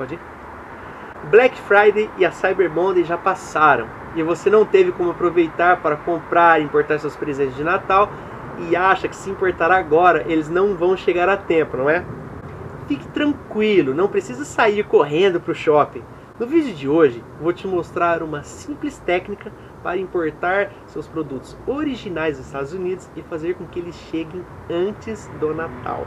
Pode ir? Black Friday e a Cyber Monday já passaram e você não teve como aproveitar para comprar e importar seus presentes de Natal e acha que se importar agora eles não vão chegar a tempo, não é? Fique tranquilo, não precisa sair correndo para o shopping. No vídeo de hoje, vou te mostrar uma simples técnica para importar seus produtos originais dos Estados Unidos e fazer com que eles cheguem antes do Natal.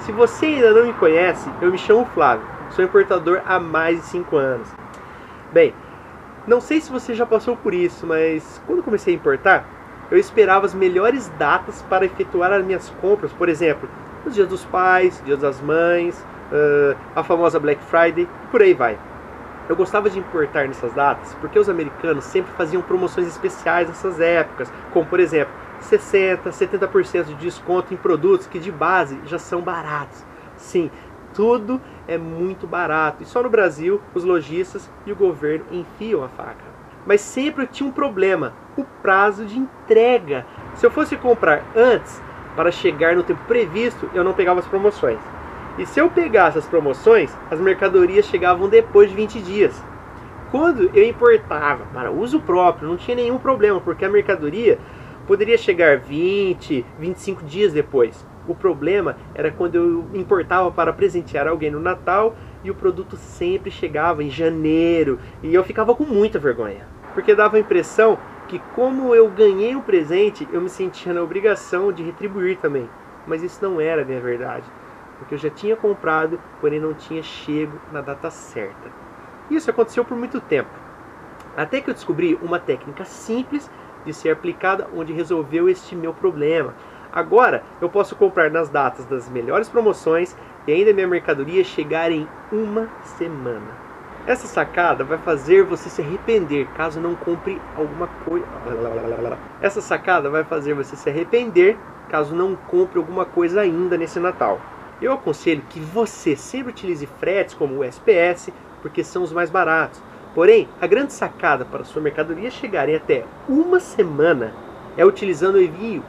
Se você ainda não me conhece, eu me chamo Flávio, sou importador há mais de 5 anos. Bem, não sei se você já passou por isso, mas quando comecei a importar, eu esperava as melhores datas para efetuar as minhas compras, por exemplo, os dias dos pais, dias das mães, uh, a famosa Black Friday, por aí vai. Eu gostava de importar nessas datas porque os americanos sempre faziam promoções especiais nessas épocas, como por exemplo 60, 70% de desconto em produtos que de base já são baratos. Sim, tudo é muito barato e só no Brasil os lojistas e o governo enfiam a faca. Mas sempre tinha um problema: o prazo de entrega. Se eu fosse comprar antes para chegar no tempo previsto, eu não pegava as promoções. E se eu pegasse as promoções, as mercadorias chegavam depois de 20 dias. Quando eu importava para uso próprio, não tinha nenhum problema, porque a mercadoria poderia chegar 20, 25 dias depois. O problema era quando eu importava para presentear alguém no Natal e o produto sempre chegava em janeiro e eu ficava com muita vergonha, porque dava a impressão que como eu ganhei o presente, eu me sentia na obrigação de retribuir também. Mas isso não era a verdade porque eu já tinha comprado, porém não tinha chego na data certa. Isso aconteceu por muito tempo, até que eu descobri uma técnica simples de ser aplicada onde resolveu este meu problema. Agora eu posso comprar nas datas das melhores promoções e ainda minha mercadoria chegar em uma semana. Essa sacada vai fazer você se arrepender caso não compre alguma coisa. Essa sacada vai fazer você se arrepender caso não compre alguma coisa ainda nesse Natal. Eu aconselho que você sempre utilize fretes como o SPS, porque são os mais baratos. Porém, a grande sacada para sua mercadoria chegar em até uma semana é utilizando o envio.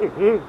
Uhum.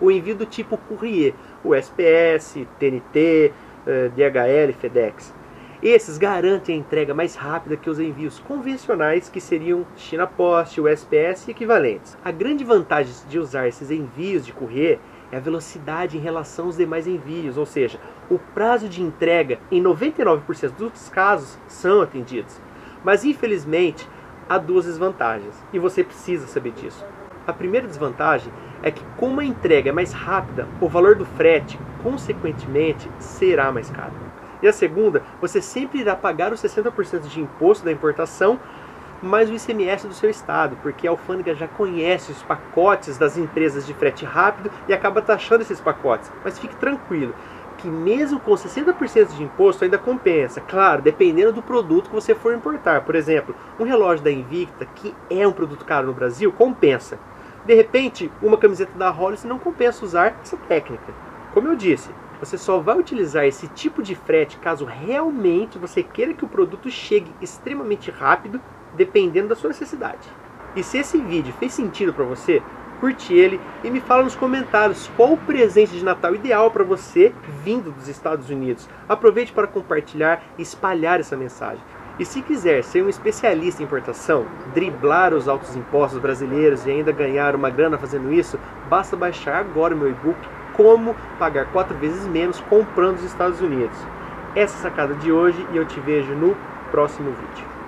O envio do tipo courrier, o SPS, TNT, eh, DHL, FedEx. Esses garantem a entrega mais rápida que os envios convencionais, que seriam China Post, USPS e equivalentes. A grande vantagem de usar esses envios de courrier é a velocidade em relação aos demais envios, ou seja, o prazo de entrega em 99% dos casos são atendidos. Mas infelizmente há duas desvantagens e você precisa saber disso. A primeira desvantagem é que, como a entrega é mais rápida, o valor do frete, consequentemente, será mais caro. E a segunda, você sempre irá pagar os 60% de imposto da importação mais o ICMS do seu estado, porque a alfândega já conhece os pacotes das empresas de frete rápido e acaba taxando esses pacotes. Mas fique tranquilo, que mesmo com 60% de imposto ainda compensa. Claro, dependendo do produto que você for importar. Por exemplo, um relógio da Invicta, que é um produto caro no Brasil, compensa. De repente, uma camiseta da Hollis não compensa usar essa técnica. Como eu disse, você só vai utilizar esse tipo de frete caso realmente você queira que o produto chegue extremamente rápido dependendo da sua necessidade. E se esse vídeo fez sentido para você, curte ele e me fala nos comentários qual o presente de Natal ideal para você vindo dos Estados Unidos. Aproveite para compartilhar e espalhar essa mensagem. E se quiser ser um especialista em importação, driblar os altos impostos brasileiros e ainda ganhar uma grana fazendo isso, basta baixar agora o meu e-book Como Pagar quatro vezes menos comprando nos Estados Unidos. Essa é a sacada de hoje e eu te vejo no próximo vídeo.